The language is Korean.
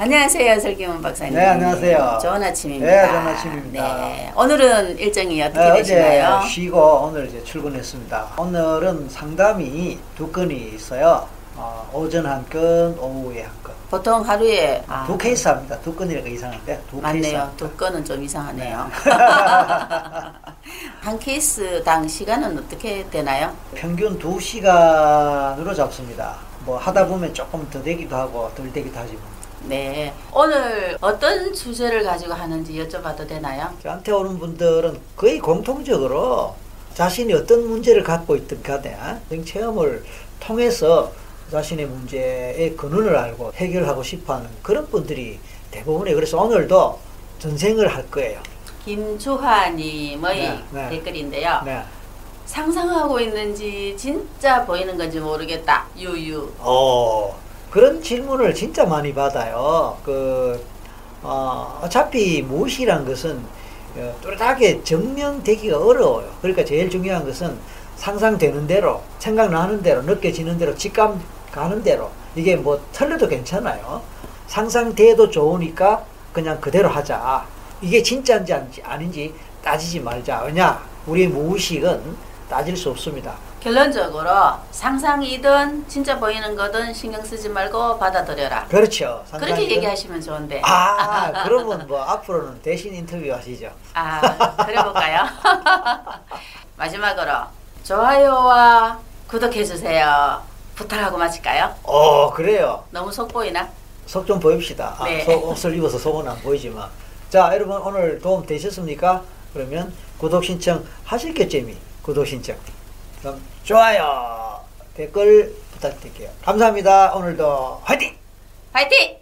안녕하세요, 설기문 박사님. 네, 안녕하세요. 좋은 아침입니다. 네, 좋은 아침입니다. 네, 오늘은 일정이 어떻게 네, 되시나요? 어제 쉬고 오늘 이제 출근했습니다. 오늘은 상담이 두 건이 있어요. 어, 오전 한 건, 오후에 한 건. 보통 하루에 아, 두 케이스 합니다. 두 건이라고 이상한데 두 케이스. 맞네요. 합니다. 두 건은 좀 이상하네요. 한 케이스당 시간은 어떻게 되나요? 평균 두 시간으로 잡습니다. 뭐 하다 보면 조금 더 되기도 하고 덜 되기도 하지만. 네. 오늘 어떤 주제를 가지고 하는지 여쭤봐도 되나요? 저한테 오는 분들은 거의 공통적으로 자신이 어떤 문제를 갖고 있든 간에 성 체험을 통해서 자신의 문제의 근원을 알고 해결하고 싶어 하는 그런 분들이 대부분이에요. 그래서 오늘도 전생을 할 거예요. 김주하님의 네, 네. 댓글인데요. 네. 상상하고 있는지 진짜 보이는 건지 모르겠다. 유유. 어, 그런 질문을 진짜 많이 받아요. 그, 어, 어차피 무엇이란 것은 어, 뚜렷하게 증명되기가 어려워요. 그러니까 제일 중요한 것은 상상되는 대로, 생각나는 대로, 느껴지는 대로, 직감 가는 대로, 이게 뭐 틀려도 괜찮아요. 상상돼도 좋으니까 그냥 그대로 하자. 이게 진짜인지 아닌지 따지지 말자. 왜냐? 우리의 무의식은 따질 수 없습니다. 결론적으로 상상이든 진짜 보이는 거든 신경 쓰지 말고 받아들여라. 그렇죠. 그렇게 얘기하시면 좋은데. 아, 그러면 뭐 앞으로는 대신 인터뷰 하시죠. 아, 그래볼까요? 마지막으로 좋아요와 구독해주세요. 부탁하고 마칠까요? 어, 그래요. 너무 속 보이나? 속 좀 보입시다. 아, 네. 속, 옷을 입어서 속은 안 보이지만. 자, 여러분 오늘 도움 되셨습니까? 그러면 구독 신청 하실겠재미 구독 신청. 그럼 좋아요, 댓글 부탁드릴게요. 감사합니다. 오늘도 화이팅! 파이팅!